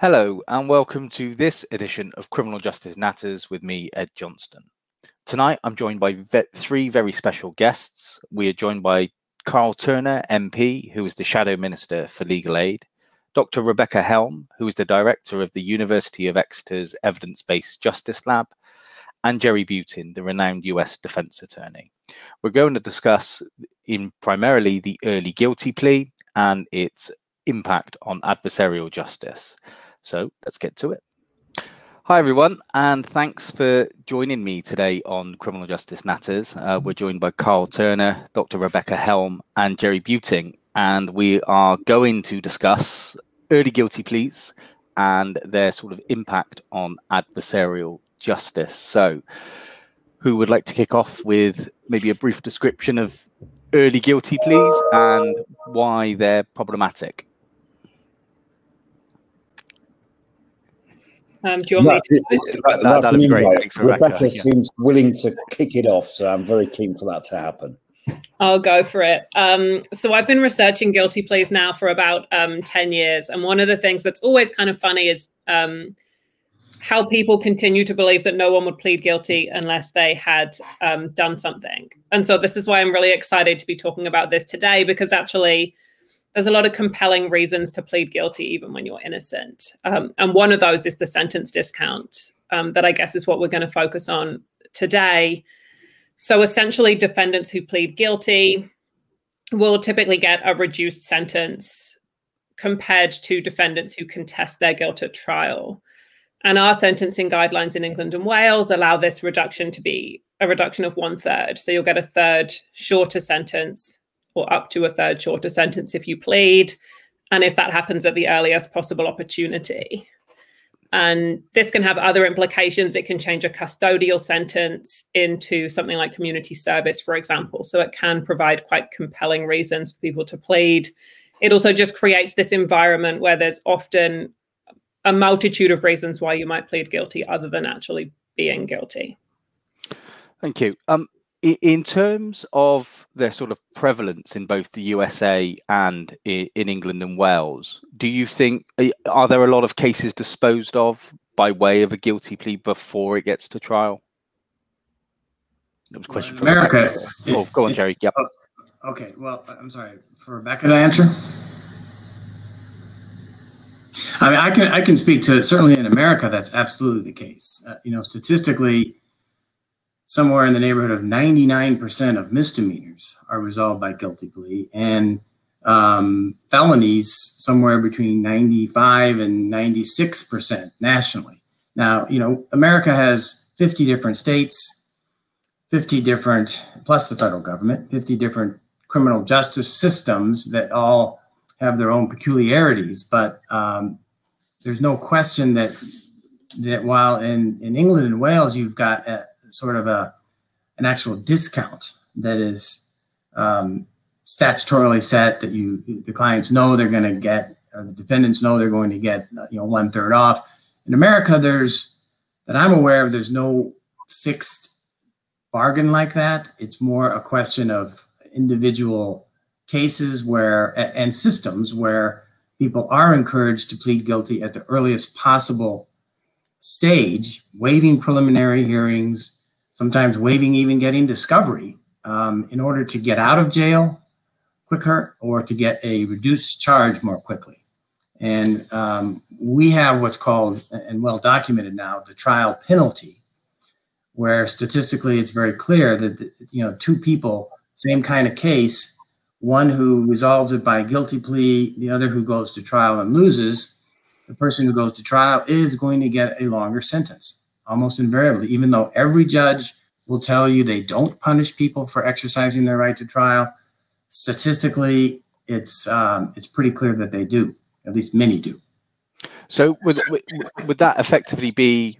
Hello, and welcome to this edition of Criminal Justice Matters with me, Ed Johnston. Tonight, I'm joined by ve- three very special guests. We are joined by Karl Turner, MP, who is the Shadow Minister for Legal Aid, Dr. Rebecca Helm, who is the Director of the University of Exeter's Evidence Based Justice Lab, and Jerry Buting, the renowned US defense attorney. We're going to discuss in primarily the early guilty plea and its impact on adversarial justice. So let's get to it. Hi, everyone, and thanks for joining me today on Criminal Justice Matters. Uh, we're joined by Karl Turner, Dr. Rebecca Helm, and Jerry Buting, and we are going to discuss early guilty pleas and their sort of impact on adversarial justice. So, who would like to kick off with maybe a brief description of early guilty pleas and why they're problematic? Um, do you want That- me to? that- That- that'd be great. Thanks, Rebecca. Rebecca Yeah. seems willing to kick it off, so I'm very keen for that to happen. I'll go for it. Um, so I've been researching guilty pleas now for about um, 10 years. And one of the things that's always kind of funny is um, how people continue to believe that no one would plead guilty unless they had um, done something. And so this is why I'm really excited to be talking about this today, because actually there's a lot of compelling reasons to plead guilty even when you're innocent. Um, and one of those is the sentence discount, um, that I guess is what we're going to focus on today. So essentially, defendants who plead guilty will typically get a reduced sentence compared to defendants who contest their guilt at trial. And our sentencing guidelines in England and Wales allow this reduction to be a reduction of one third. So you'll get a third shorter sentence or up to a third shorter sentence if you plead. And if that happens at the earliest possible opportunity. And this can have other implications. It can change a custodial sentence into something like community service, for example. So it can provide quite compelling reasons for people to plead. It also just creates this environment where there's often a multitude of reasons why you might plead guilty other than actually being guilty. Thank you. Um, in terms of their sort of prevalence in both the USA and in England and Wales, do you think uh, are there a lot of cases disposed of by way of a guilty plea before it gets to trial? That was a question for America, Rebecca. Oh, go on, Jerry. Yep. Okay, well, I'm sorry for Rebecca to answer. I mean, I can I can speak to certainly in America that's absolutely the case. Uh, you know, statistically, somewhere in the neighborhood of 99% of misdemeanors are resolved by guilty plea, and um, felonies somewhere between 95 and 96% nationally. Now, you know, America has 50 different states, 50 different plus the federal government, 50 different criminal justice systems that all have their own peculiarities. But um, there's no question that that while in, in England and Wales you've got a, sort of a an actual discount that is um, statutorily set that you the clients know they're going to get or the defendants know they're going to get you know one third off. In America, there's that I'm aware of. There's no fixed bargain like that. It's more a question of individual cases where and systems where people are encouraged to plead guilty at the earliest possible stage, waiving preliminary hearings, sometimes waiving even getting discovery um, in order to get out of jail quicker or to get a reduced charge more quickly. And um, we have what's called, and well documented now, the trial penalty, where statistically it's very clear that you know two people, same kind of case, one who resolves it by guilty plea, the other who goes to trial and loses, the person who goes to trial is going to get a longer sentence, almost invariably, even though every judge will tell you they don't punish people for exercising their right to trial. Statistically, it's um, it's pretty clear that they do. At least many do. So would, would that effectively be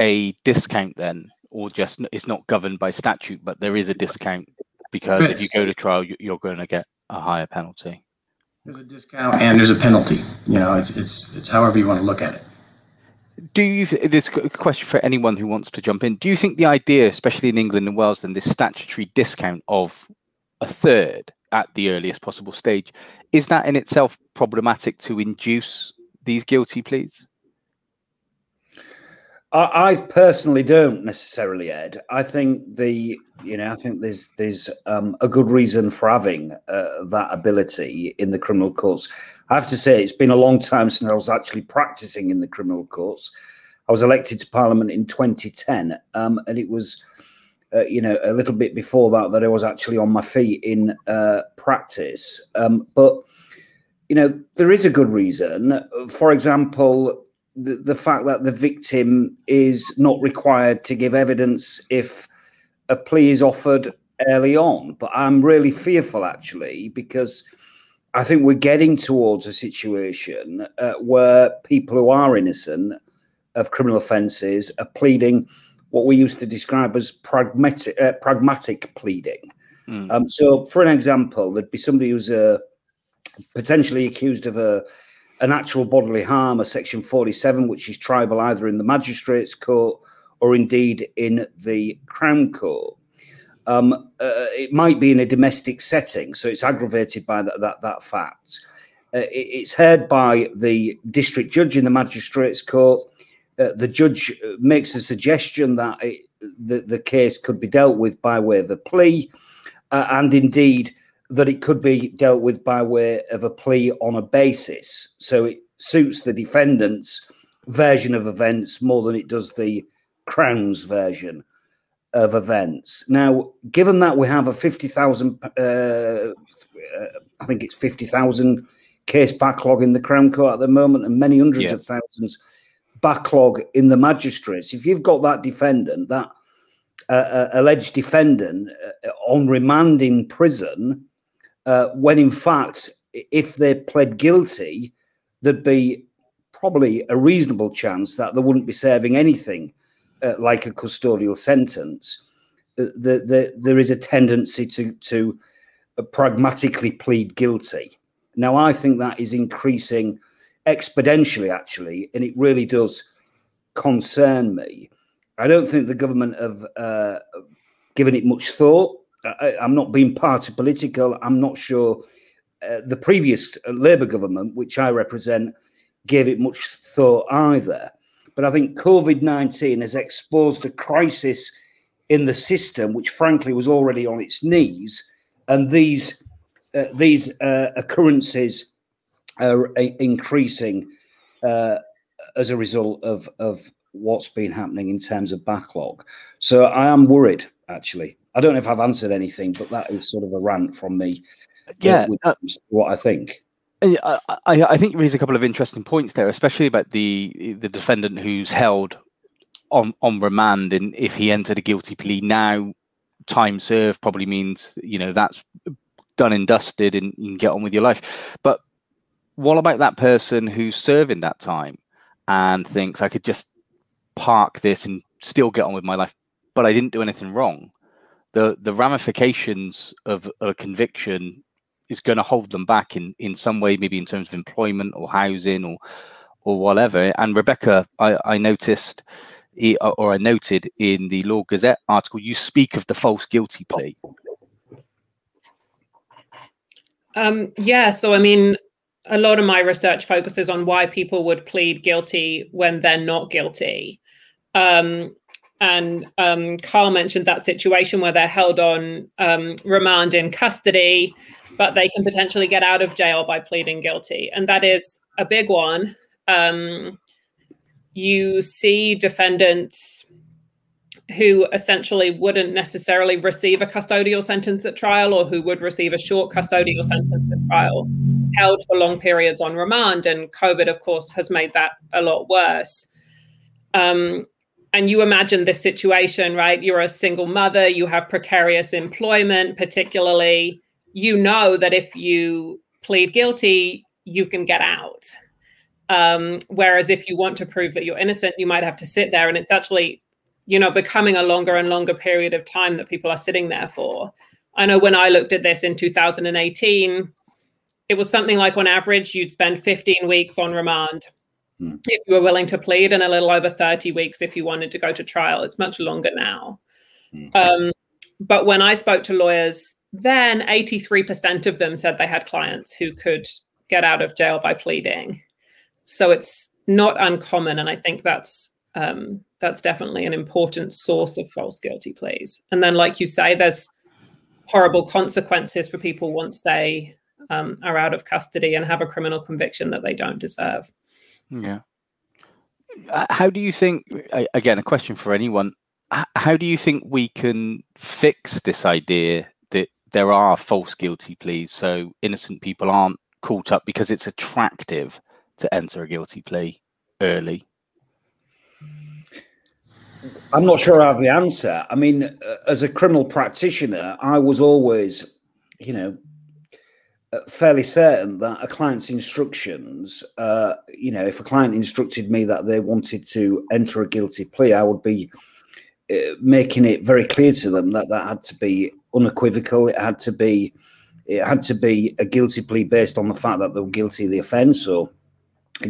a discount then, or just it's not governed by statute, but there is a discount because if you go to trial, you- you're going to get a higher penalty. There's a discount and there's a penalty. You know, it's it's it's however you want to look at it. Do you? This question for anyone who wants to jump in. Do you think the idea, especially in England and Wales, then this statutory discount of a third at the earliest possible stage, is that in itself problematic to induce these guilty pleas? I, I personally don't necessarily, Ed. I think the you know I think there's there's um, a good reason for having uh, that ability in the criminal courts. I have to say it's been a long time since I was actually practicing in the criminal courts. I was elected to Parliament in 2010, um, and it was. Uh, you know, a little bit before that, that I was actually on my feet in uh, practice. Um, but, you know, there is a good reason. For example, the, the fact that the victim is not required to give evidence if a plea is offered early on. But I'm really fearful, actually, because I think we're getting towards a situation uh, where people who are innocent of criminal offences are pleading what we used to describe as pragmatic, uh, pragmatic pleading. Mm. Um, so, for an example, there'd be somebody who's uh, potentially accused of a an actual bodily harm, a section 47, which is triable either in the magistrates court or indeed in the crown court. Um, uh, it might be in a domestic setting, so it's aggravated by that that, that fact. Uh, it, it's heard by the district judge in the magistrates court. Uh, the judge makes a suggestion that it, the, the case could be dealt with by way of a plea, uh, and indeed that it could be dealt with by way of a plea on a basis. So it suits the defendant's version of events more than it does the Crown's version of events. Now, given that we have a 50,000, uh, I think it's 50,000 case backlog in the Crown Court at the moment and many hundreds yeah. of thousands backlog in the magistrates, if you've got that defendant, that uh, uh alleged defendant uh, on remand in prison, uh, when in fact, if they pled guilty, there'd be probably a reasonable chance that they wouldn't be serving anything uh, like a custodial sentence. The, the, there is a tendency to, to uh, pragmatically plead guilty. Now, I think that is increasing exponentially, actually, and it really does concern me. I don't think the government have uh, given it much thought. I, am not being party political. I'm not sure uh, the previous Labour government, which I represent, gave it much thought either. But I think COVID 19 has exposed a crisis in the system, which frankly was already on its knees. And these, uh, these uh, occurrences are increasing uh, as a result of, of what's been happening in terms of backlog. So I am worried, actually. I don't know if I've answered anything, but that is sort of a rant from me. Yeah, uh, what I think. I, I, I think you raise a couple of interesting points there, especially about the the defendant who's held on on remand, and if he entered a guilty plea now, time served probably means you know that's done and dusted, and you can get on with your life. But what about that person who's serving that time and thinks I could just park this and still get on with my life, but I didn't do anything wrong? the the ramifications of a conviction is going to hold them back in in some way, maybe in terms of employment or housing or or whatever. And Rebecca, I, I noticed or I noted in the Law Gazette article, you speak of the false guilty plea. Um, yeah, so I mean, a lot of my research focuses on why people would plead guilty when they're not guilty. Um, and um, Karl mentioned that situation where they're held on um, remand in custody, but they can potentially get out of jail by pleading guilty. And that is a big one. Um, you see defendants who essentially wouldn't necessarily receive a custodial sentence at trial or who would receive a short custodial sentence at trial held for long periods on remand. And COVID, of course, has made that a lot worse. Um, and you imagine this situation, right? You're a single mother, you have precarious employment, particularly. You know that if you plead guilty, you can get out. Um, whereas if you want to prove that you're innocent, you might have to sit there. And it's actually, you know, becoming a longer and longer period of time that people are sitting there for. I know when I looked at this in 2018, it was something like on average, you'd spend 15 weeks on remand mm. if you were willing to plead, in a little over 30 weeks if you wanted to go to trial. It's much longer now. Mm. Um, but when I spoke to lawyers, then 83% of them said they had clients who could get out of jail by pleading. so it's not uncommon, and I think that's um, that's definitely an important source of false guilty pleas. And then, like you say, there's horrible consequences for people once they um, are out of custody and have a criminal conviction that they don't deserve. Yeah. How do you think? Again, a question for anyone. How do you think we can fix this idea that there are false guilty pleas so innocent people aren't caught up because it's attractive to enter a guilty plea early? I'm not sure I have the answer. I mean, uh, as a criminal practitioner, I was always, you know, fairly certain that a client's instructions, uh, you know, if a client instructed me that they wanted to enter a guilty plea, I would be uh, making it very clear to them that that had to be unequivocal. It had to be, it had to be a guilty plea based on the fact that they were guilty of the offence or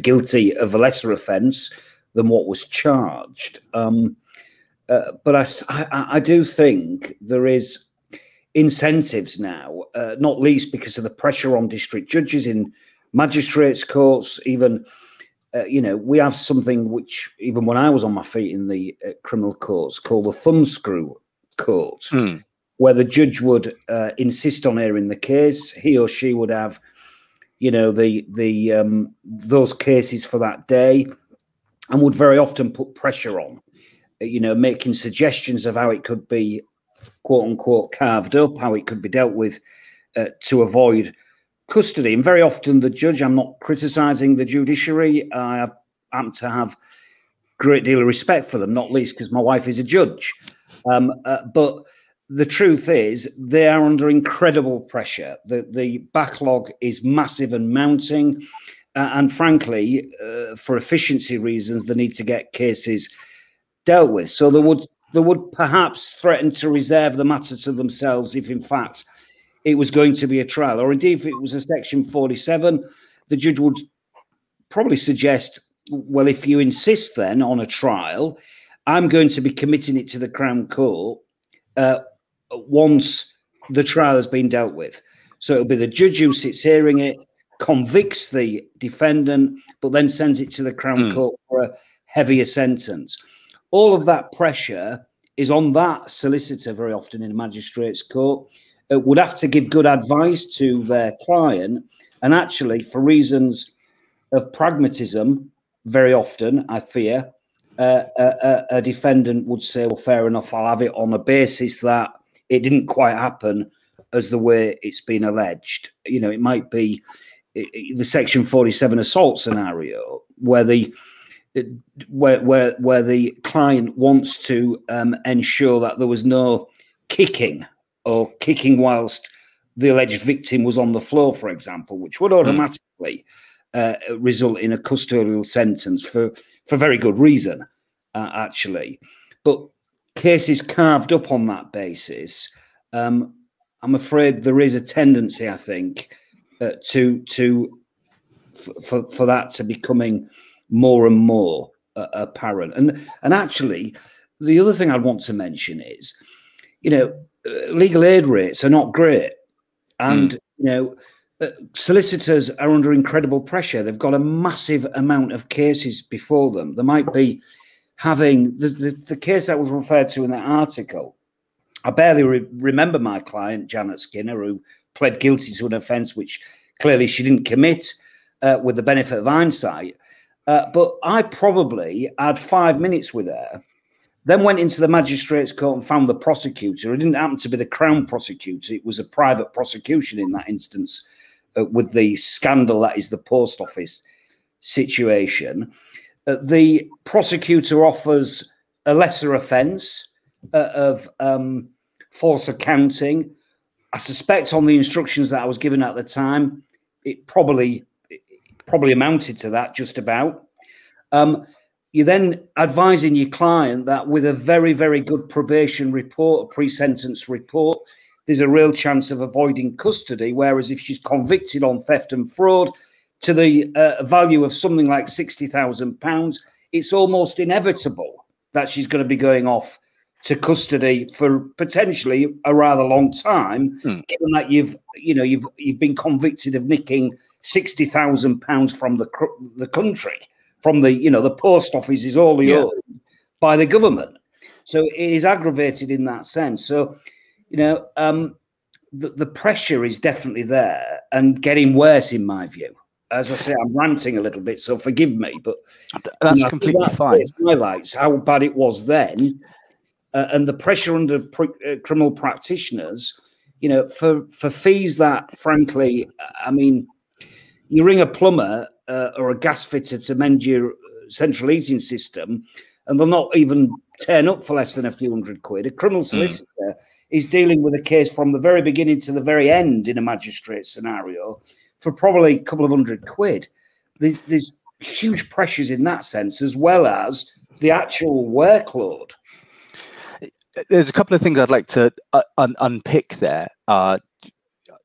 guilty of a lesser offence than what was charged. Um, uh, but I, I, I, do think there is incentives now, uh, not least because of the pressure on district judges in magistrates' courts. Even, uh, you know, we have something which, even when I was on my feet in the uh, criminal courts, called the thumbscrew court, mm. where the judge would uh, insist on hearing the case. He or she would have, you know, the the um, those cases for that day, and would very often put pressure on you know, making suggestions of how it could be quote unquote carved up, how it could be dealt with uh, to avoid custody. And very often, the judge, I'm not criticizing the judiciary, I have, to have great deal of respect for them, not least because my wife is a judge. Um, uh, but the truth is, they are under incredible pressure. The, the backlog is massive and mounting. Uh, and frankly, uh, for efficiency reasons, they need to get cases dealt with. So they would they would perhaps threaten to reserve the matter to themselves if, in fact, it was going to be a trial, or indeed if it was a Section Forty Seven, the judge would probably suggest, well, if you insist then on a trial, I'm going to be committing it to the Crown Court uh, once the trial has been dealt with. So it'll be the judge who sits hearing it, convicts the defendant, but then sends it to the Crown mm. Court for a heavier sentence all of that pressure is on that solicitor very often in a magistrate's court. Uh, would have to give good advice to their client, and actually, for reasons of pragmatism, very often I fear uh, a, a, defendant would say, "Well, fair enough, I'll have it on a basis that it didn't quite happen as the way it's been alleged." You know, it might be the Section Forty-Seven assault scenario where the where where where the client wants to um, ensure that there was no kicking or kicking whilst the alleged victim was on the floor, for example, which would hmm. automatically uh, result in a custodial sentence for for very good reason, uh, actually. But cases carved up on that basis, um, I'm afraid there is a tendency, I think, uh, to to for for that to becoming more and more uh, apparent. And and actually, the other thing I'd want to mention is, you know, uh, legal aid rates are not great, and mm. you know. Uh, solicitors are under incredible pressure. They've got a massive amount of cases before them. They might be having the, the, the case that was referred to in that article. I barely re- remember my client, Janet Skinner, who pled guilty to an offence which clearly she didn't commit uh, with the benefit of hindsight. Uh, but I probably had five minutes with her, then went into the magistrate's court and found the prosecutor. It didn't happen to be the Crown prosecutor, it was a private prosecution in that instance uh, with the scandal that is the post office situation. Uh, the prosecutor offers a lesser offence uh, of um, false accounting. I suspect on the instructions that I was given at the time, it probably probably amounted to that just about. Um, you're then advising your client that with a very, very good probation report, a pre sentence report, there's a real chance of avoiding custody. Whereas if she's convicted on theft and fraud to the uh, value of something like £60,000, it's almost inevitable that she's going to be going off to custody for potentially a rather long time, mm. given that you've you know you've you've been convicted of nicking sixty thousand pounds from the the country, from the you know the post office is all yeah. owned by the government, so it is aggravated in that sense. So you know um, the the pressure is definitely there and getting worse in my view. As I say, I'm ranting a little bit, so forgive me, but that's you know, completely that fine. Highlights how bad it was then uh, and the pressure under uh, criminal practitioners, you know, for for fees that, frankly, I mean, you ring a plumber uh, or a gas fitter to mend your central heating system, and they'll not even turn up for less than a few hundred quid. A criminal hmm. solicitor mm. is dealing with a case from the very beginning to the very end in a magistrate scenario for probably a couple of hundred quid. There's huge pressures in that sense, as well as the actual workload there's a couple of things I'd like to uh, un- unpick there. Uh,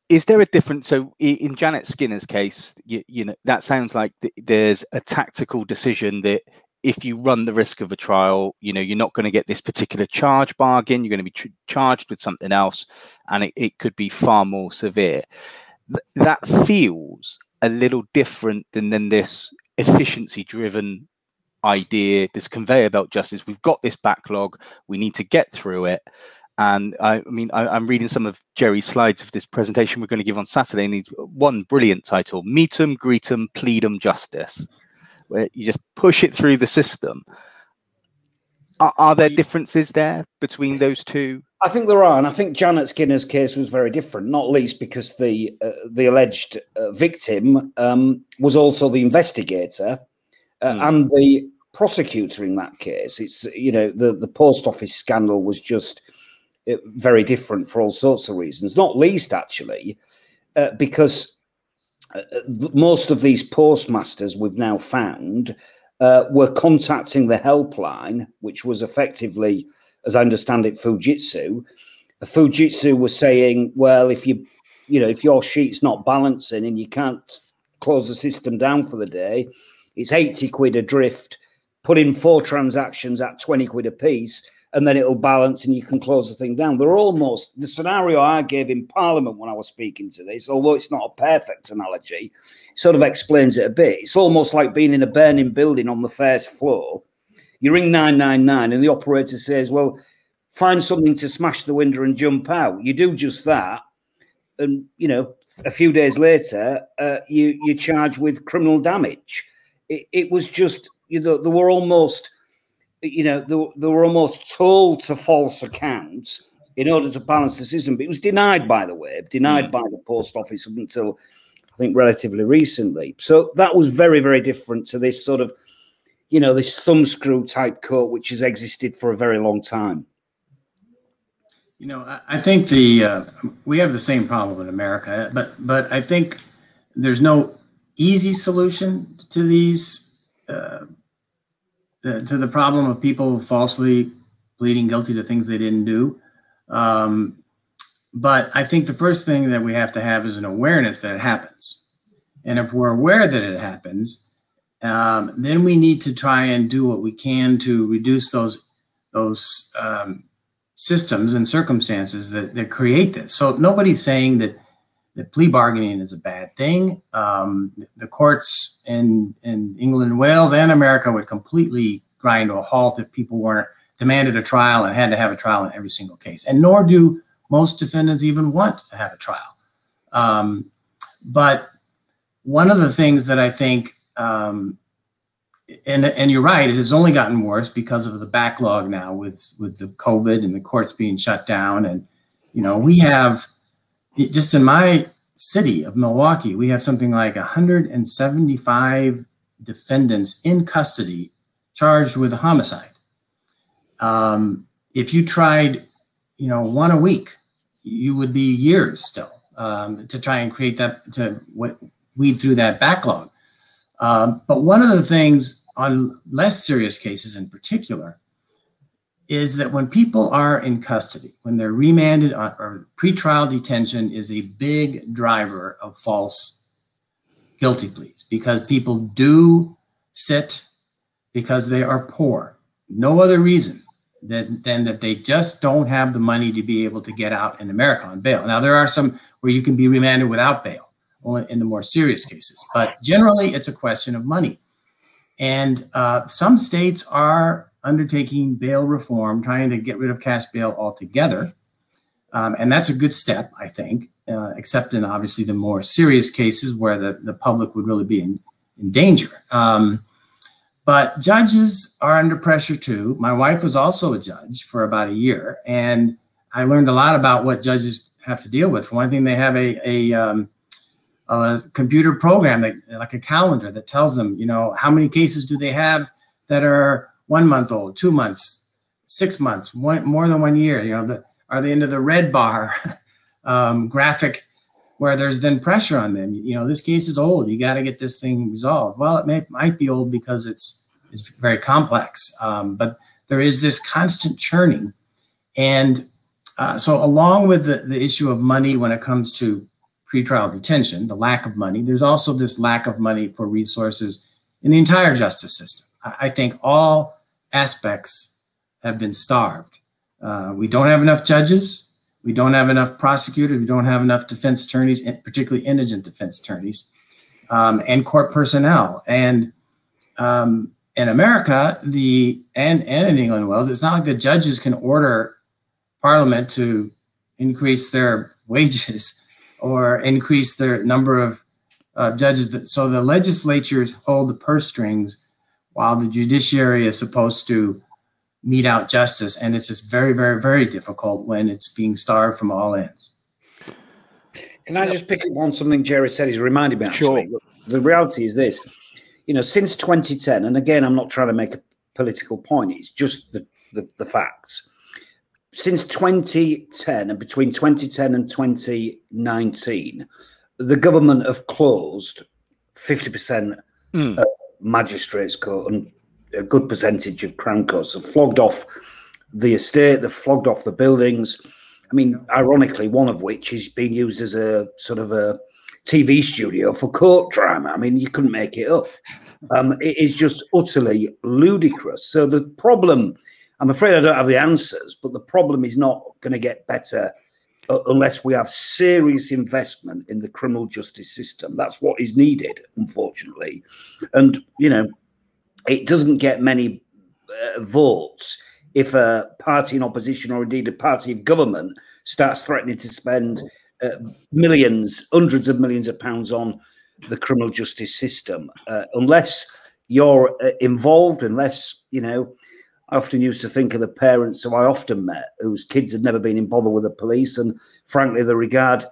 is there a difference? So in Janet Skinner's case, you, you know that sounds like th- there's a tactical decision that if you run the risk of a trial, you know you're not going to get this particular charge bargain. You're going to be tr- charged with something else, and it, it could be far more severe. Th- that feels a little different than than this efficiency-driven idea, this conveyor belt justice. We've got this backlog. We need to get through it. And I, I mean, I, am reading some of Jerry's slides of this presentation we're going to give on Saturday, and he's one brilliant title: "Meet 'em, greet 'em, plead 'em justice," where you just push it through the system. Are, are there differences there between those two? I think there are, and I think Janet Skinner's case was very different, not least because the uh, the alleged uh, victim um, was also the investigator uh, mm. and the prosecutor in that case. It's you know the the post office scandal was just uh, very different for all sorts of reasons, not least actually uh, because uh, most of these postmasters we've now found uh, were contacting the helpline, which was effectively, as I understand it, Fujitsu. Fujitsu was saying, well, if you you know if your sheet's not balancing and you can't close the system down for the day, it's 80 quid adrift. Put in four transactions at 20 quid a piece, and then it'll balance and you can close the thing down. They're almost the scenario I gave in Parliament when I was speaking to this, although it's not a perfect analogy, sort of explains it a bit. It's almost like being in a burning building on the first floor. You ring 999 and the operator says, Well, find something to smash the window and jump out. You do just that. And, you know, a few days later, uh, you, you're charged with criminal damage it, it was just you know they were almost you know they, they were almost told to false accounts in order to balance the system. But it was denied, by the way, denied mm. by the post office up until I think relatively recently. So that was very, very different to this sort of, you know, this thumbscrew type court which has existed for a very long time. You know, I think the uh, we have the same problem in America, but but I think there's no easy solution to these uh, to the problem of people falsely pleading guilty to things they didn't do. Um, but I think the first thing that we have to have is an awareness that it happens. And if we're aware that it happens, um, then we need to try and do what we can to reduce those those um, systems and circumstances that, that create this. So nobody's saying that that plea bargaining is a bad thing. Um, the courts in, in England and Wales and America would completely grind to a halt if people weren't demanded a trial and had to have a trial in every single case. And nor do most defendants even want to have a trial. Um, but one of the things that I think, um, and and you're right, it has only gotten worse because of the backlog now with with the COVID and the courts being shut down. And you know, we have just in my city of Milwaukee, we have something like 175 defendants in custody charged with a homicide. Um, if you tried, you know, one a week, you would be years still um, to try and create that to weed through that backlog. Um, but one of the things on less serious cases in particular is that when people are in custody, when they're remanded or pretrial detention is a big driver of false guilty pleas because people do sit because they are poor. No other reason. than, than that they just don't have the money to be able to get out in America on bail. Now, there are some where you can be remanded without bail in the more serious cases, but generally it's a question of money. And uh, some states are undertaking bail reform, trying to get rid of cash bail altogether. Um, and that's a good step, I think, uh, except in obviously the more serious cases where the, the public would really be in, in danger. Um, but judges are under pressure too. My wife was also a judge for about a year, and I learned a lot about what judges have to deal with. For one thing, they have a, a, um, a computer program, that, like a calendar, that tells them, you know, how many cases do they have that are one month old, two months, six months, one, more than one year. You know, the, are they into the red bar um, graphic where there's then pressure on them. You know, this case is old. You got to get this thing resolved. Well, it may, might be old because it's it's very complex, um, but there is this constant churning, and uh, so along with the, the issue of money when it comes to pretrial detention, the lack of money, there's also this lack of money for resources in the entire justice system. I, I think all aspects have been starved. Uh, we don't have enough judges. We don't have enough prosecutors. We don't have enough defense attorneys, particularly indigent defense attorneys, um, and court personnel. And um, in America, the and, and in England, Wales, it's not like the judges can order Parliament to increase their wages or increase their number of uh, judges. That, so the legislatures hold the purse strings while the judiciary is supposed to mete out justice. And it's just very, very, very difficult when it's being starved from all ends. Can I just pick up on something Jerry said? He's reminded me. Actually. Sure. The reality is this: you know, since 2010, and again, I'm not trying to make a political point. It's just the, the, the facts. Since 2010, and between 2010 and 2019, the government have closed 50% mm. of magistrates' court and a good percentage of crown courts have flogged off the estate, they've flogged off the buildings. I mean, ironically, one of which is being used as a sort of a TV studio for court drama. I mean, you couldn't make it up. Um, it is just utterly ludicrous. So the problem, I'm afraid I don't have the answers, but the problem is not going to get better unless we have serious investment in the criminal justice system. That's what is needed, unfortunately. And, you know, it doesn't get many uh, votes if a party in opposition or indeed a party of government starts threatening to spend uh, millions, hundreds of millions of pounds on the criminal justice system. Uh, unless you're uh, involved, unless, you know, I often used to think of the parents who I often met whose kids had never been in bother with the police. And frankly, the regard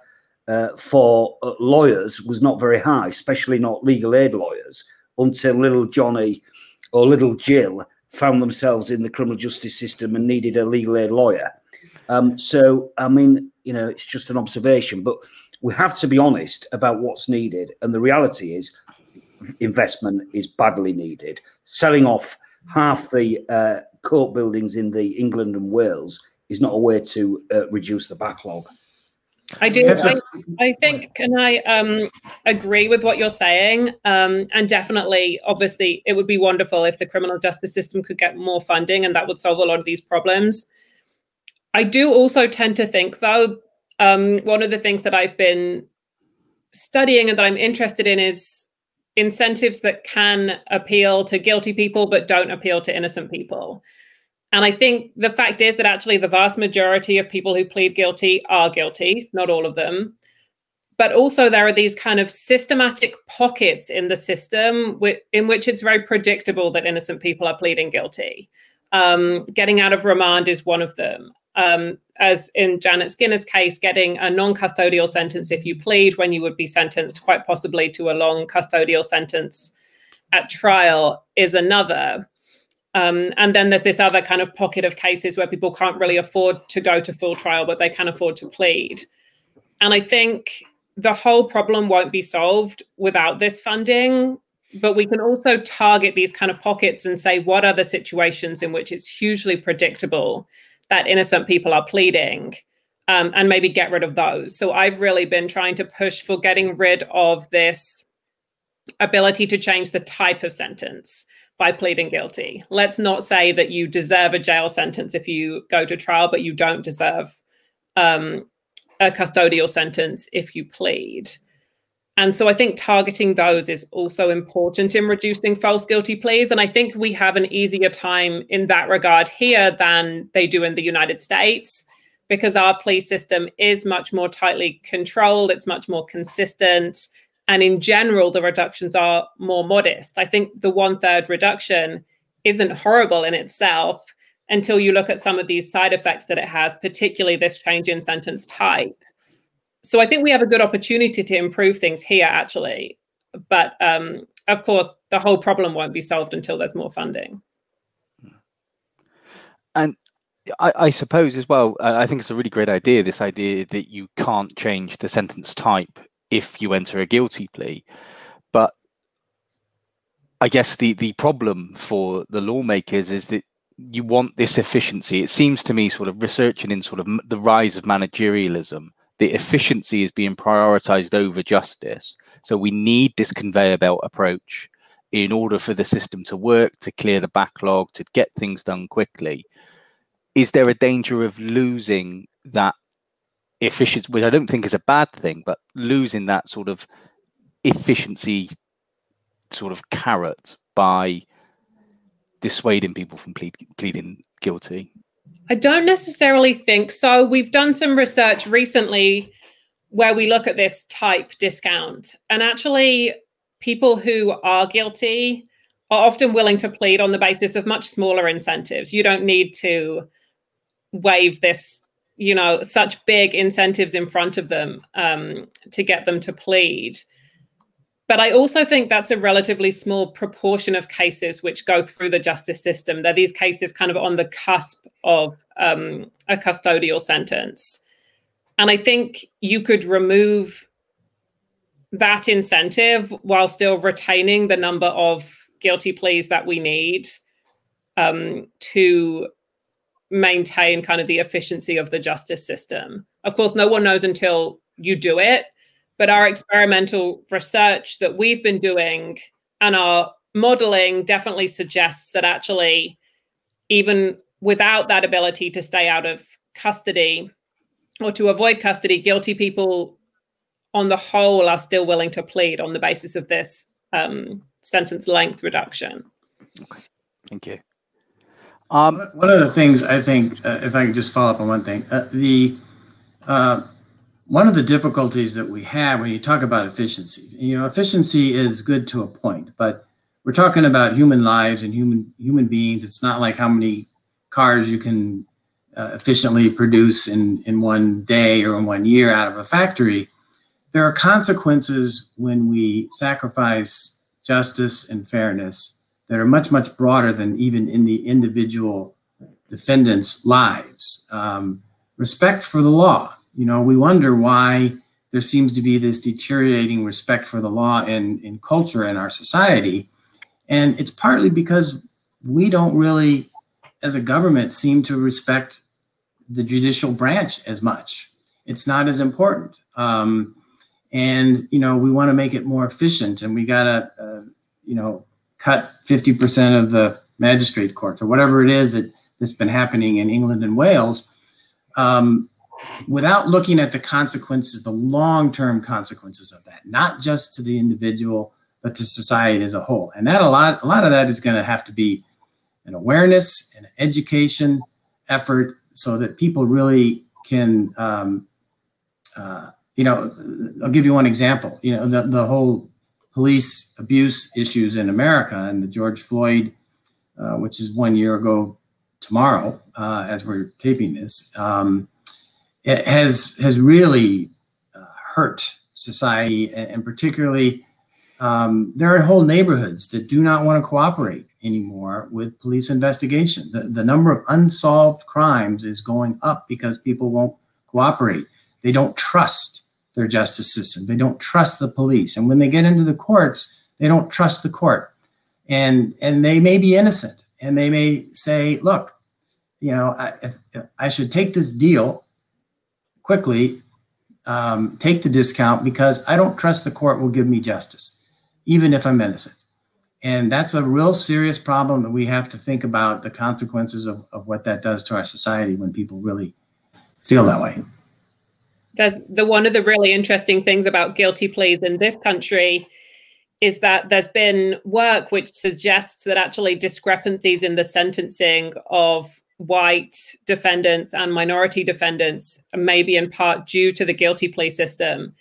uh, for uh, lawyers was not very high, especially not legal aid lawyers, until little Johnny or little Jill found themselves in the criminal justice system and needed a legal aid lawyer. Um, so, I mean, you know, it's just an observation, but we have to be honest about what's needed. And the reality is, investment is badly needed. Selling off half the uh, court buildings in the England and Wales is not a way to uh, reduce the backlog. I do. I, I, think, can I um, agree with what you're saying? Um, and definitely, obviously, it would be wonderful if the criminal justice system could get more funding and that would solve a lot of these problems. I do also tend to think, though, um, one of the things that I've been studying and that I'm interested in is incentives that can appeal to guilty people but don't appeal to innocent people. And I think the fact is that actually the vast majority of people who plead guilty are guilty, not all of them. But also, there are these kind of systematic pockets in the system in which it's very predictable that innocent people are pleading guilty. Um, getting out of remand is one of them. Um, as in Janet Skinner's case, getting a non custodial sentence if you plead when you would be sentenced, quite possibly to a long custodial sentence at trial, is another. Um, and then there's this other kind of pocket of cases where people can't really afford to go to full trial, but they can afford to plead. And I think the whole problem won't be solved without this funding. But we can also target these kind of pockets and say, what are the situations in which it's hugely predictable that innocent people are pleading? Um, and maybe get rid of those. So I've really been trying to push for getting rid of this ability to change the type of sentence by pleading guilty. Let's not say that you deserve a jail sentence if you go to trial, but you don't deserve um, a custodial sentence if you plead. And so I think targeting those is also important in reducing false guilty pleas. And I think we have an easier time in that regard here than they do in the United States because our plea system is much more tightly controlled, it's much more consistent. And in general, the reductions are more modest. I think the one third reduction isn't horrible in itself until you look at some of these side effects that it has, particularly this change in sentence type so I think we have a good opportunity to improve things here, actually. But um, of course, the whole problem won't be solved until there's more funding. And I, I suppose as well, uh, I think it's a really great idea. This idea that you can't change the sentence type if you enter a guilty plea, but I guess the the problem for the lawmakers is that you want this efficiency. It seems to me, sort of researching in sort of the rise of managerialism, the efficiency is being prioritized over justice. So we need this conveyor belt approach in order for the system to work, to clear the backlog, to get things done quickly. Is there a danger of losing that efficiency, which I don't think is a bad thing, but losing that sort of efficiency sort of carrot by dissuading people from plead, pleading guilty? I don't necessarily think so. We've done some research recently where we look at this type discount, and actually, people who are guilty are often willing to plead on the basis of much smaller incentives. You don't need to waive this, you know, such big incentives in front of them um, to get them to plead. But I also think that's a relatively small proportion of cases which go through the justice system. They're these cases kind of on the cusp of um, a custodial sentence. And I think you could remove that incentive while still retaining the number of guilty pleas that we need um, to maintain kind of the efficiency of the justice system. Of course, no one knows until you do it but our experimental research that we've been doing and our modeling definitely suggests that actually, even without that ability to stay out of custody or to avoid custody, guilty people on the whole are still willing to plead on the basis of this um, sentence length reduction. Okay, thank you. Um, one of the things I think, uh, if I could just follow up on one thing, uh, the uh, one of the difficulties that we have when you talk about efficiency, you know, efficiency is good to a point, but we're talking about human lives and human human beings. It's not like how many cars you can uh, efficiently produce in in one day or in one year out of a factory. There are consequences when we sacrifice justice and fairness that are much much broader than even in the individual defendants' lives. Um, respect for the law you know, we wonder why there seems to be this deteriorating respect for the law and in culture in our society. And it's partly because we don't really, as a government, seem to respect the judicial branch as much. It's not as important. Um, and, you know, we want to make it more efficient and we got to, uh, you know, cut 50% of the magistrate courts or whatever it is that, that's been happening in England and Wales. Um, without looking at the consequences, the long term consequences of that, not just to the individual, but to society as a whole. And that a lot, a lot of that is going to have to be an awareness and education effort so that people really can, um, uh, you know, I'll give you one example. You know, the, the whole police abuse issues in America and the George Floyd, uh, which is one year ago tomorrow, uh, as we're taping this. Um, has has really uh, hurt society, and, particularly um, there are whole neighborhoods that do not want to cooperate anymore with police investigation. The, the number of unsolved crimes is going up because people won't cooperate. They don't trust their justice system. They don't trust the police. And when they get into the courts, they don't trust the court. And, and they may be innocent and they may say, look, you know, I, if, if I should take this deal quickly um, take the discount because I don't trust the court will give me justice, even if I'm innocent. And that's a real serious problem that we have to think about the consequences of, of what that does to our society when people really feel that way. There's the one of the really interesting things about guilty pleas in this country is that there's been work which suggests that actually discrepancies in the sentencing of white defendants and minority defendants may be in part due to the guilty plea system.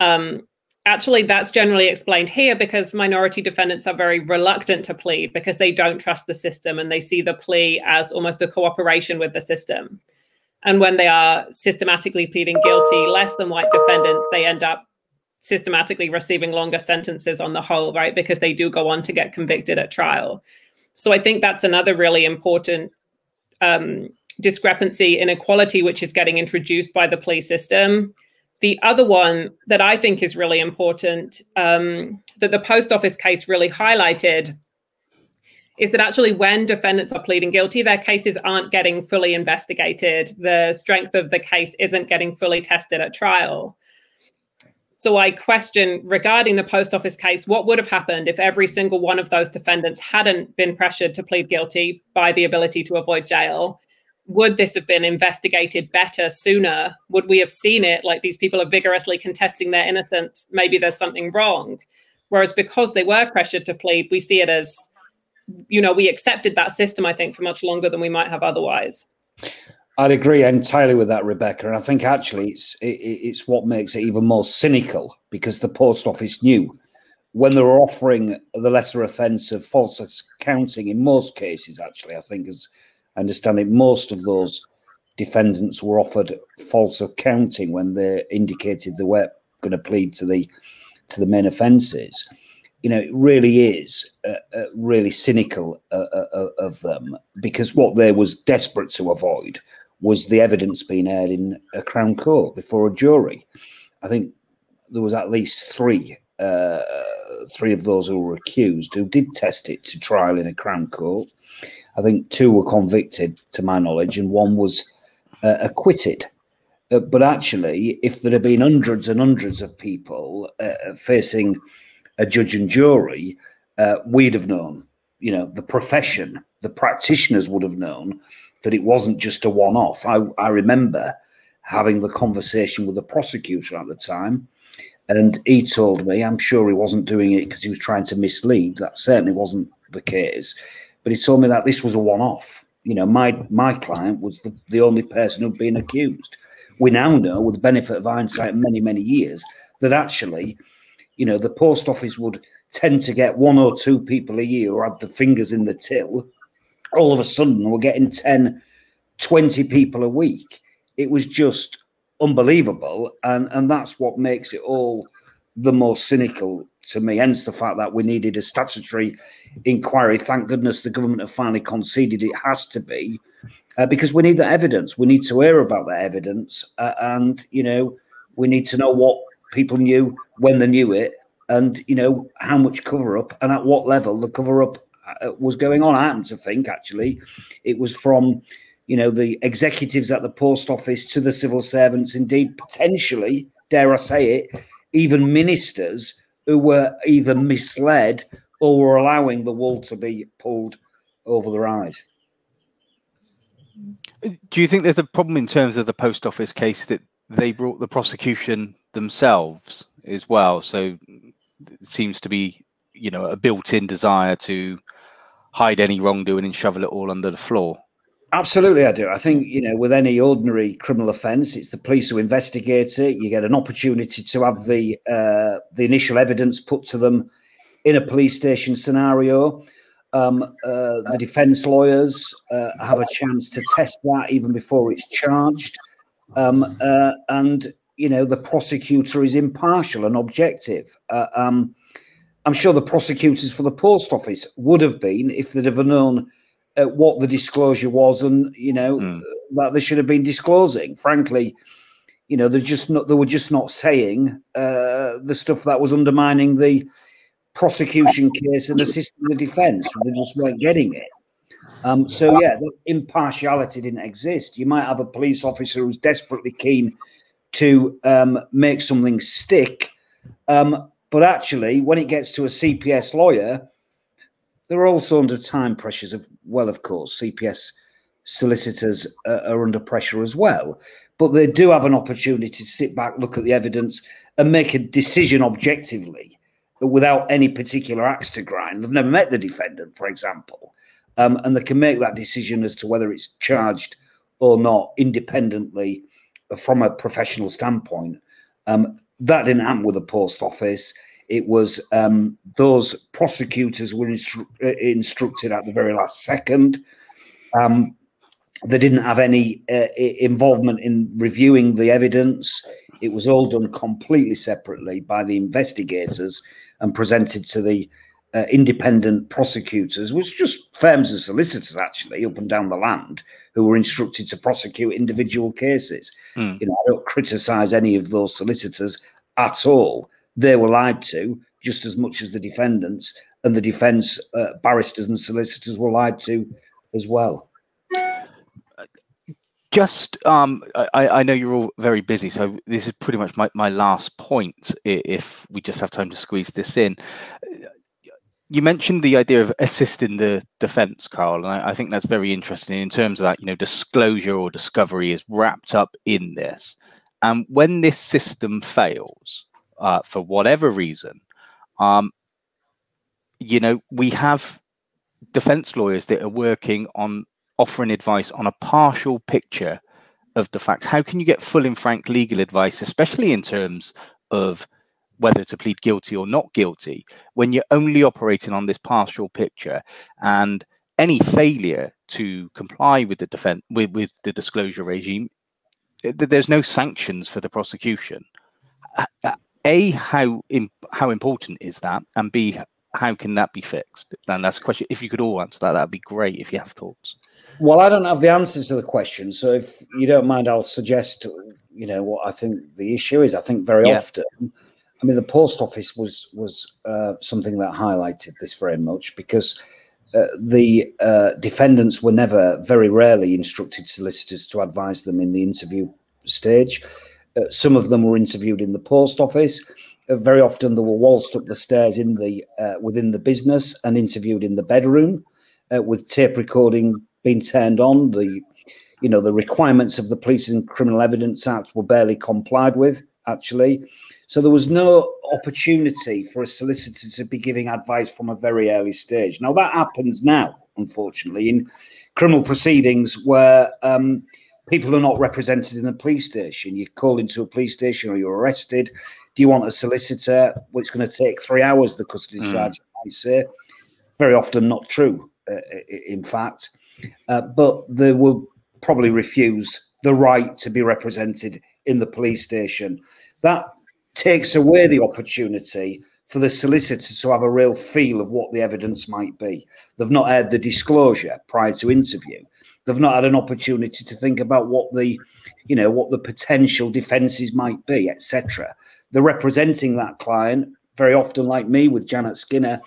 Um, actually, that's generally explained here because minority defendants are very reluctant to plead because they don't trust the system and they see the plea as almost a cooperation with the system. And when they are systematically pleading guilty less than white defendants, they end up systematically receiving longer sentences on the whole, right? Because they do go on to get convicted at trial. So I think that's another really important um, discrepancy, inequality, which is getting introduced by the plea system. The other one that I think is really important um, that the post office case really highlighted is that actually when defendants are pleading guilty, their cases aren't getting fully investigated. The strength of the case isn't getting fully tested at trial. So I question regarding the post office case, what would have happened if every single one of those defendants hadn't been pressured to plead guilty by the ability to avoid jail? Would this have been investigated better sooner? Would we have seen it like these people are vigorously contesting their innocence? Maybe there's something wrong. Whereas because they were pressured to plead, we see it as, you know, we accepted that system, I think, for much longer than we might have otherwise. I'd agree entirely with that, Rebecca. And I think actually it's it, it's what makes it even more cynical because the post office knew when they were offering the lesser offence of false accounting. In most cases, actually, I think as I understand it, most of those defendants were offered false accounting when they indicated they were going to plead to the to the main offences. You know, it really is uh, uh, really cynical uh, uh, of them because what they was desperate to avoid was the evidence being aired in a Crown Court before a jury. I think there was at least three, uh, three of those who were accused who did test it to trial in a Crown Court. I think two were convicted, to my knowledge, and one was uh, acquitted. Uh, but actually, if there had been hundreds and hundreds of people uh, facing a judge and jury, uh, we'd have known. You know, the profession, the practitioners would have known that it wasn't just a one off. I, I remember having the conversation with the prosecutor at the time, and he told me, I'm sure he wasn't doing it because he was trying to mislead. That certainly wasn't the case. But he told me that this was a one off. You know, my my client was the, the only person who'd been accused. We now know, with the benefit of hindsight, many, many years, that actually, you know, the post office would tend to get one or two people a year who had the fingers in the till all of a sudden we're getting 10, 20 people a week. It was just unbelievable. And, and that's what makes it all the more cynical to me. Hence the fact that we needed a statutory inquiry. Thank goodness the government have finally conceded it has to be uh, because we need the evidence. We need to hear about that evidence. Uh, and, you know, we need to know what people knew when they knew it and, you know, how much cover up and at what level the cover up Uh, was going on. I happen to think actually it was from you know the executives at the post office to the civil servants, indeed potentially, dare I say it, even ministers who were either misled or were allowing the wool to be pulled over their eyes. Do you think there's a problem in terms of the post office case that they brought the prosecution themselves as well? So it seems to be, you know, a built-in desire to hide any wrongdoing and shovel it all under the floor. Absolutely, I do. I think you know, with any ordinary criminal offence, it's the police who investigate it. You get an opportunity to have the uh, the initial evidence put to them in a police station scenario. Um, uh, the defence lawyers uh, have a chance to test that even before it's charged, um, uh, and you know the prosecutor is impartial and objective. Uh, um, I'm sure the prosecutors for the post office would have been if they'd have known uh, what the disclosure was and you know mm. that they should have been disclosing. Frankly, you know they're just not they were just not saying uh, the stuff that was undermining the prosecution case and the assisting the defence. They just weren't getting it. Um, so yeah, the impartiality didn't exist. You might have a police officer who's desperately keen to um, make something stick. Um, but actually, when it gets to a CPS lawyer, they're also under time pressures of well, of course, CPS solicitors uh, are under pressure as well, but they do have an opportunity to sit back, look at the evidence, and make a decision objectively without any particular axe to grind. They've never met the defendant, for example, um, and they can make that decision as to whether it's charged or not independently from a professional standpoint. Um, that didn't happen with the post office. It was um, those prosecutors were instru- uh, instructed at the very last second. Um, they didn't have any uh, involvement in reviewing the evidence. It was all done completely separately by the investigators and presented to the uh, independent prosecutors, which just firms and solicitors actually up and down the land who were instructed to prosecute individual cases. Mm. You know, I don't criticise any of those solicitors at all. They were lied to just as much as the defendants, and the defence uh, barristers and solicitors were lied to as well. Just, um, I, I, know you're all very busy, so this is pretty much my, my last point. If we just have time to squeeze this in, you mentioned the idea of assisting the defense, Karl, and I, I, think that's very interesting in terms of that. You know, disclosure or discovery is wrapped up in this, and when this system fails uh, for whatever reason, um, you know, we have defense lawyers that are working on offering advice on a partial picture of the facts. How can you get full and frank legal advice, especially in terms of whether to plead guilty or not guilty when you're only operating on this partial picture and any failure to comply with the defense with, with the disclosure regime eh, there's no sanctions for the prosecution. Uh, uh, a how how important is that? And b how can that be fixed? And that's a question. If you could all answer that that'd be great if you have thoughts. Well i don't have the answers to the question so if you don't mind i'll suggest you know what i think the issue is. I think very yeah. often I mean, the post office was was uh, something that highlighted this very much because uh, the uh, defendants were never, very rarely, instructed solicitors to advise them in the interview stage. Uh, some of them were interviewed in the post office. Uh, very often, they were waltzed up the stairs in the uh, within the business and interviewed in the bedroom, with tape recording being turned on. The you know the requirements of the Police and Criminal Evidence Act were barely complied with. Actually, so there was no opportunity for a solicitor to be giving advice from a very early stage. Now that happens now, unfortunately, in criminal proceedings where um, people are not represented in a police station. You call into a police station or you're arrested. Do you want a solicitor? Well, it's going to take three hours, the custody mm. sergeant might say. Very often not true, uh, in fact. Uh, but they will probably refuse the right to be represented in the police station. That takes away the opportunity for the solicitor to have a real feel of what the evidence might be. They've not had the disclosure prior to interview. They've not had an opportunity to think about what the, you know, what the potential defences might be, etc. They're representing that client very often, like me with Janet Skinner.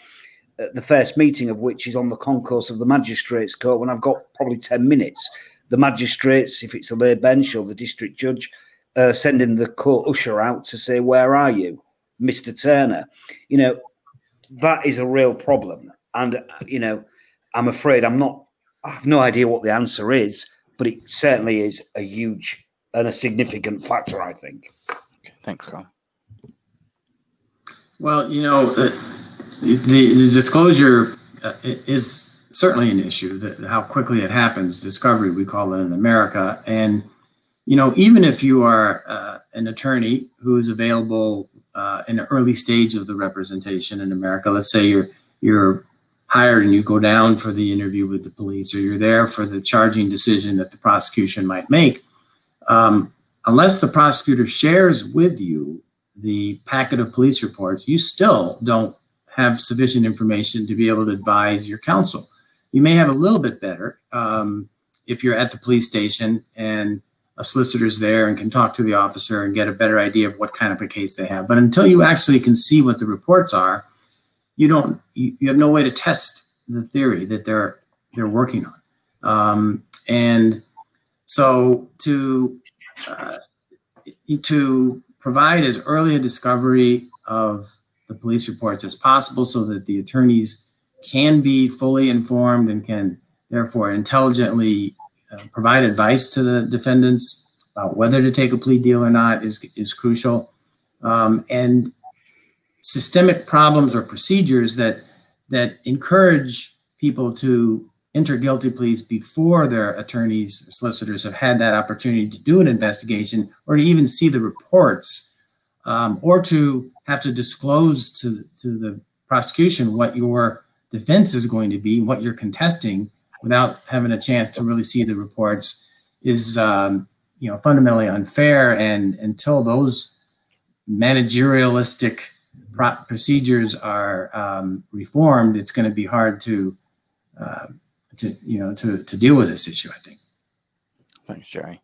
Uh, the first meeting of which is on the concourse of the magistrates court when I've got probably 10 minutes. The magistrates, if it's a lay bench or the district judge, uh, sending the court usher out to say, "Where are you, Mister Turner?" You know, that is a real problem, and you know, I'm afraid I'm not. I have no idea what the answer is, but it certainly is a huge and a significant factor. I think. Thanks, Karl. Well, you know, the, the, the disclosure uh, is certainly an issue. That how quickly it happens, discovery we call it in America, and you know, even if you are uh, an attorney who is available uh, in an early stage of the representation in America, let's say you're you're hired and you go down for the interview with the police, or you're there for the charging decision that the prosecution might make, um, unless the prosecutor shares with you the packet of police reports, you still don't have sufficient information to be able to advise your counsel. You may have a little bit better um, if you're at the police station and a solicitor's there and can talk to the officer and get a better idea of what kind of a case they have. But until you actually can see what the reports are, you don't you, you have no way to test the theory that they're they're working on. Um, and so to uh, to provide as early a discovery of the police reports as possible so that the attorneys can be fully informed and can therefore intelligently uh, provide advice to the defendants about whether to take a plea deal or not is, is crucial. Um, and systemic problems or procedures that that encourage people to enter guilty pleas before their attorneys or solicitors have had that opportunity to do an investigation or to even see the reports um, or to have to disclose to, to the prosecution what your defense is going to be, what you're contesting without having a chance to really see the reports is um, you know fundamentally unfair. And until those managerialistic pro- procedures are um, reformed it's going to be hard to uh, to you know to to deal with this issue i think. Thanks jerry.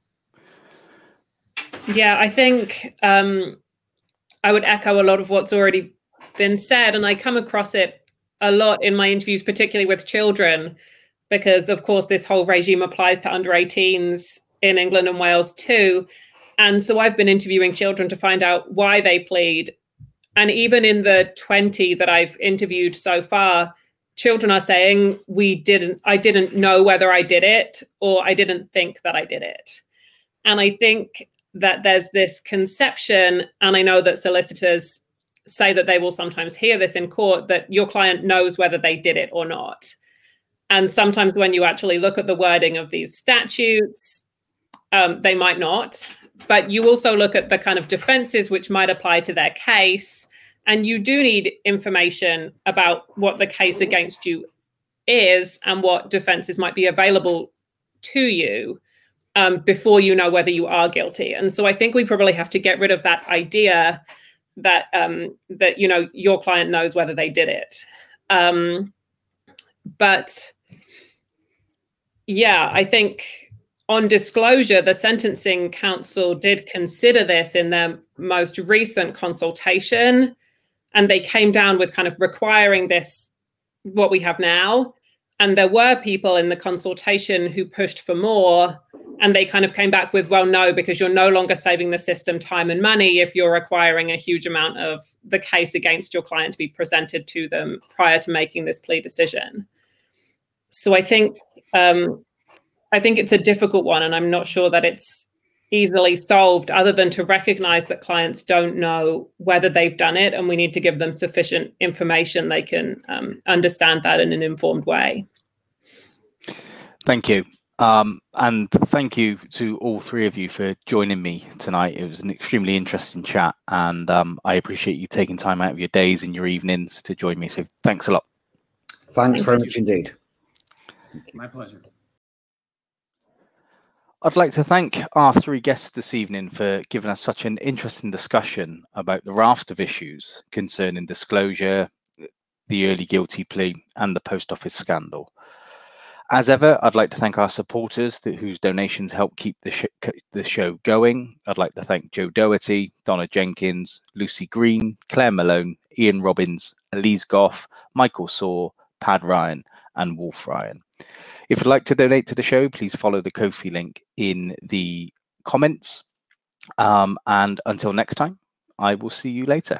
Yeah i think um, i would echo a lot of what's already been said and i come across it a lot in my interviews particularly with children because of course this whole regime applies to under 18s in England and Wales too. And so I've been interviewing children to find out why they plead. And even in the 20 that I've interviewed so far, children are saying we didn't I didn't know whether I did it or I didn't think that I did it. And I think that there's this conception and I know that solicitors say that they will sometimes hear this in court that your client knows whether they did it or not. And sometimes when you actually look at the wording of these statutes, um, they might not. But you also look at the kind of defenses which might apply to their case. And you do need information about what the case against you is and what defenses might be available to you um, before you know whether you are guilty. And so I think we probably have to get rid of that idea that um, that you know your client knows whether they did it. Um, but yeah, I think on disclosure, the Sentencing Council did consider this in their most recent consultation, and they came down with kind of requiring this, what we have now. And there were people in the consultation who pushed for more, and they kind of came back with, well, no, because you're no longer saving the system time and money if you're requiring a huge amount of the case against your client to be presented to them prior to making this plea decision. So I think um, I think it's a difficult one, and I'm not sure that it's easily solved other than to recognize that clients don't know whether they've done it and we need to give them sufficient information they can um, understand that in an informed way. Thank you. Um, and thank you to all three of you for joining me tonight. It was an extremely interesting chat and um, i appreciate you taking time out of your days and your evenings to join me so thanks a lot. Thanks very much indeed my pleasure I'd like to thank our three guests this evening for giving us such an interesting discussion about the raft of issues concerning disclosure, the early guilty plea, and the post office scandal. As ever, I'd like to thank our supporters that, whose donations help keep the, sh the show going. I'd like to thank Joe Doherty, Donna Jenkins, Lucy Green, Claire Malone, Ian Robbins, Elise Goff, Michael Saw, Pad Ryan, and Wolf Ryan. If you'd like to donate to the show, please follow the Ko-fi link in the comments. Um, and until next time, I will see you later.